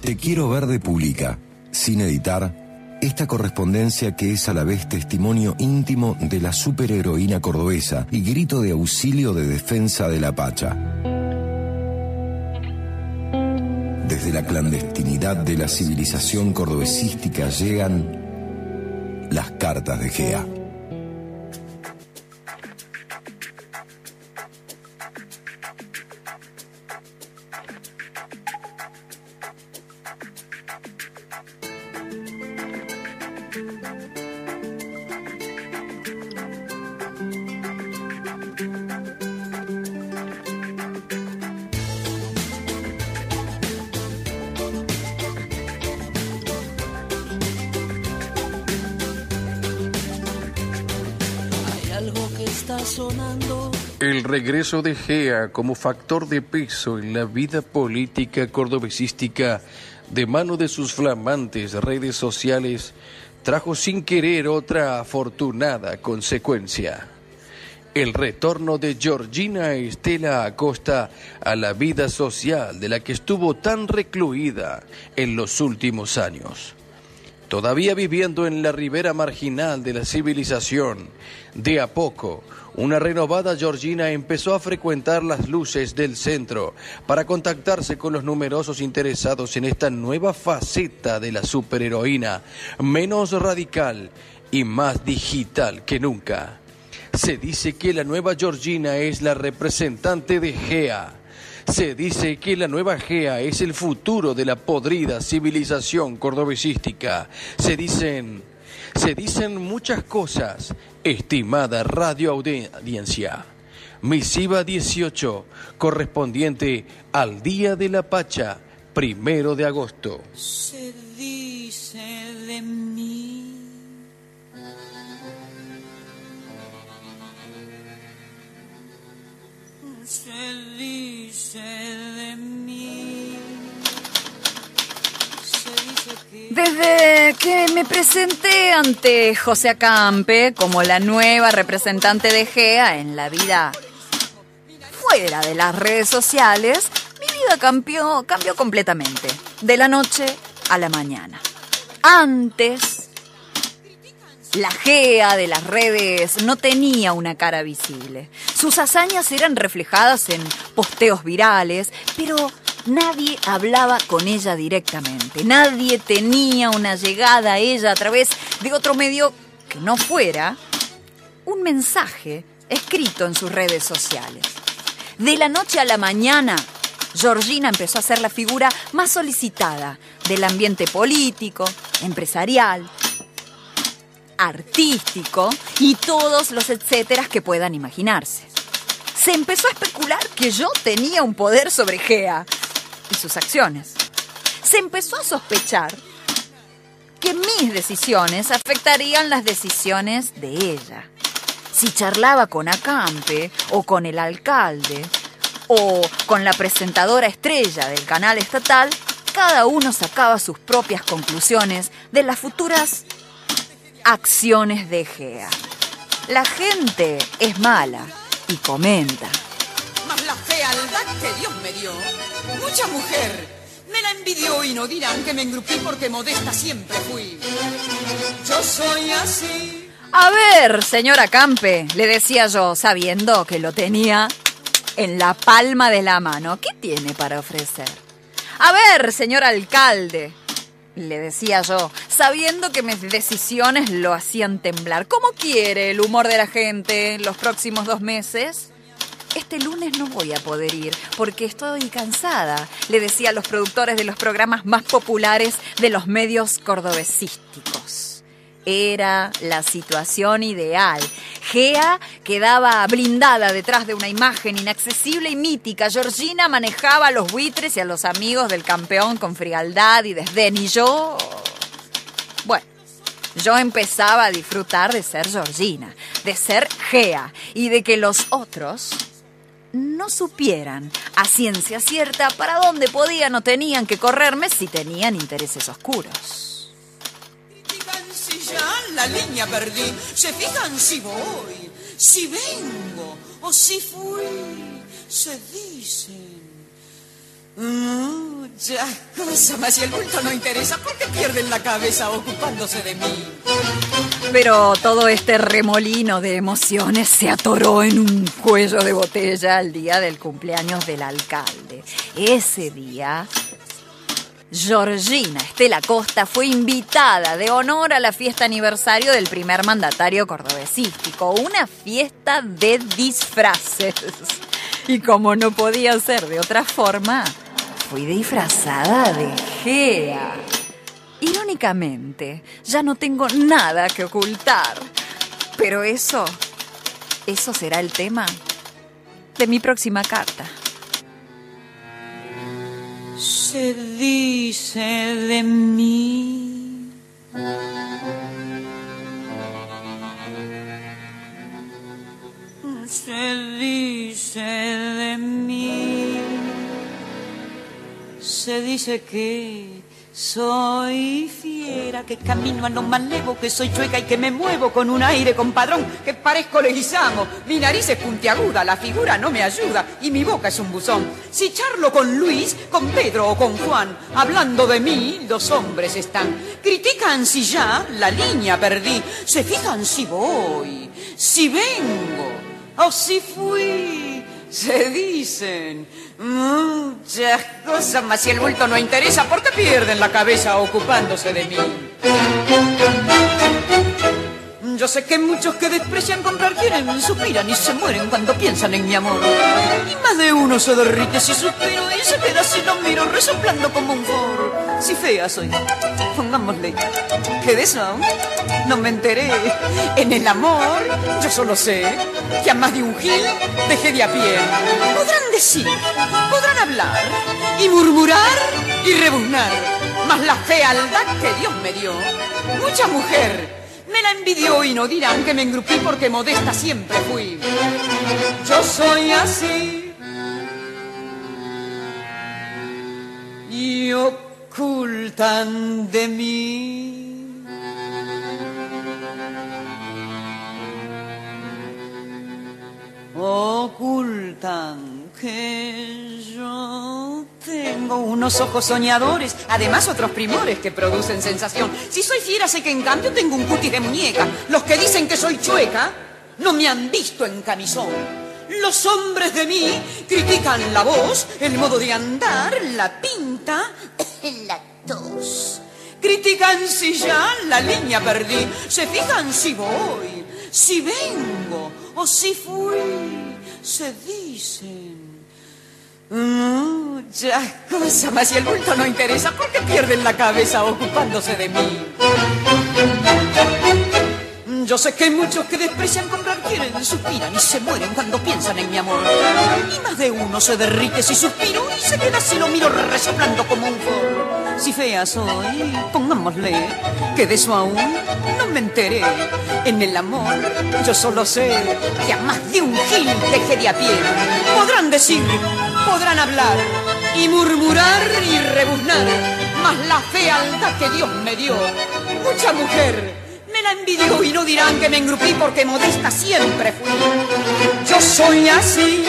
Te quiero verde publica, sin editar, esta correspondencia que es a la vez testimonio íntimo de la superheroína cordobesa y grito de auxilio de defensa de la Pacha. Desde la clandestinidad de la civilización cordobesística llegan las cartas de Gea. El regreso de Gea como factor de peso en la vida política cordobesística de mano de sus flamantes redes sociales trajo sin querer otra afortunada consecuencia. El retorno de Georgina Estela Acosta a la vida social de la que estuvo tan recluida en los últimos años. Todavía viviendo en la ribera marginal de la civilización, de a poco, una renovada Georgina empezó a frecuentar las luces del centro para contactarse con los numerosos interesados en esta nueva faceta de la superheroína, menos radical y más digital que nunca. Se dice que la nueva Georgina es la representante de Gea se dice que la nueva GEA es el futuro de la podrida civilización cordobesística. Se dicen, se dicen muchas cosas, estimada radioaudiencia. Misiva 18, correspondiente al Día de la Pacha, primero de agosto. Se dice de mí. Se de mí. Desde que me presenté ante José Acampe como la nueva representante de GEA en la vida fuera de las redes sociales, mi vida cambió, cambió completamente, de la noche a la mañana. Antes, la GEA de las redes no tenía una cara visible. Sus hazañas eran reflejadas en posteos virales, pero nadie hablaba con ella directamente. Nadie tenía una llegada a ella a través de otro medio que no fuera un mensaje escrito en sus redes sociales. De la noche a la mañana, Georgina empezó a ser la figura más solicitada del ambiente político, empresarial, artístico y todos los etcéteras que puedan imaginarse. Se empezó a especular que yo tenía un poder sobre Gea y sus acciones. Se empezó a sospechar que mis decisiones afectarían las decisiones de ella. Si charlaba con Acampe o con el alcalde o con la presentadora estrella del canal estatal, cada uno sacaba sus propias conclusiones de las futuras acciones de Gea. La gente es mala y comenta. Mas la fealdad que Dios me dio, mucha mujer me la envidió y no dirán que me engrupí porque modesta siempre fui. Yo soy así. A ver, señora Campe, le decía yo, sabiendo que lo tenía en la palma de la mano. ¿Qué tiene para ofrecer? A ver, señor alcalde, le decía yo, sabiendo que mis decisiones lo hacían temblar. ¿Cómo quiere el humor de la gente los próximos dos meses? Este lunes no voy a poder ir porque estoy cansada, le decía a los productores de los programas más populares de los medios cordobesísticos. Era la situación ideal. Gea quedaba blindada detrás de una imagen inaccesible y mítica. Georgina manejaba a los buitres y a los amigos del campeón con frialdad y desdén. Y yo... Bueno, yo empezaba a disfrutar de ser Georgina, de ser Gea y de que los otros no supieran a ciencia cierta para dónde podían o tenían que correrme si tenían intereses oscuros. La línea perdí. Se fijan si voy, si vengo o si fui. Se dicen Ya, cosa más, si el bulto no interesa, ¿por qué pierden la cabeza ocupándose de mí? Pero todo este remolino de emociones se atoró en un cuello de botella el día del cumpleaños del alcalde. Ese día, Georgina Estela Costa fue invitada de honor a la fiesta aniversario del primer mandatario cordobesístico, una fiesta de disfraces. Y como no podía ser de otra forma, fui disfrazada de Gea. Irónicamente, ya no tengo nada que ocultar. Pero eso, eso será el tema de mi próxima carta. Se dice de mí. Se dice que soy fiera, que camino a lo malevo, que soy chueca y que me muevo con un aire compadrón, que parezco leguizamo. Mi nariz es puntiaguda, la figura no me ayuda y mi boca es un buzón. Si charlo con Luis, con Pedro o con Juan, hablando de mí, los hombres están. Critican si ya la línea perdí, se fijan si voy, si vengo o si fui. Se dicen muchas cosas, mas si el bulto no interesa, ¿por qué pierden la cabeza ocupándose de mí? Yo sé que muchos que desprecian comprar quieren, suspiran y se mueren cuando piensan en mi amor. Y más de uno se derrite si suspiro y se queda si lo miro resoplando como un foro. Si fea soy, pongámosle que de eso no me enteré. En el amor yo solo sé que a más de un gil dejé de a pie. Podrán decir, podrán hablar y murmurar y rebuznar, mas la fealdad que Dios me dio, mucha mujer me la envidió y no dirán que me engrupí porque modesta siempre fui. Yo soy así. Y ocultan de mí. Ocultan que yo tengo unos ojos soñadores, además otros primores que producen sensación. Si soy fiera sé que en cambio tengo un cutis de muñeca. Los que dicen que soy chueca no me han visto en camisón. Los hombres de mí critican la voz, el modo de andar, la pinta, la tos. Critican si ya la línea perdí, se fijan si voy, si vengo o si fui. Se dicen muchas cosas, mas si el bulto no interesa, ¿por qué pierden la cabeza ocupándose de mí? Yo sé que hay muchos que desprecian comprar, quieren, suspiran y se mueren cuando piensan en mi amor. Y más de uno se derrite si suspiro y se queda si lo miro resoplando como un forro. Si fea soy, pongámosle que de eso aún no me enteré. En el amor yo solo sé que a más de un gil dejé de a pie. Podrán decir, podrán hablar y murmurar y rebuznar, mas la fealdad que Dios me dio, mucha mujer la envidió y no dirán que me engrupí porque modesta siempre fui. Yo soy así.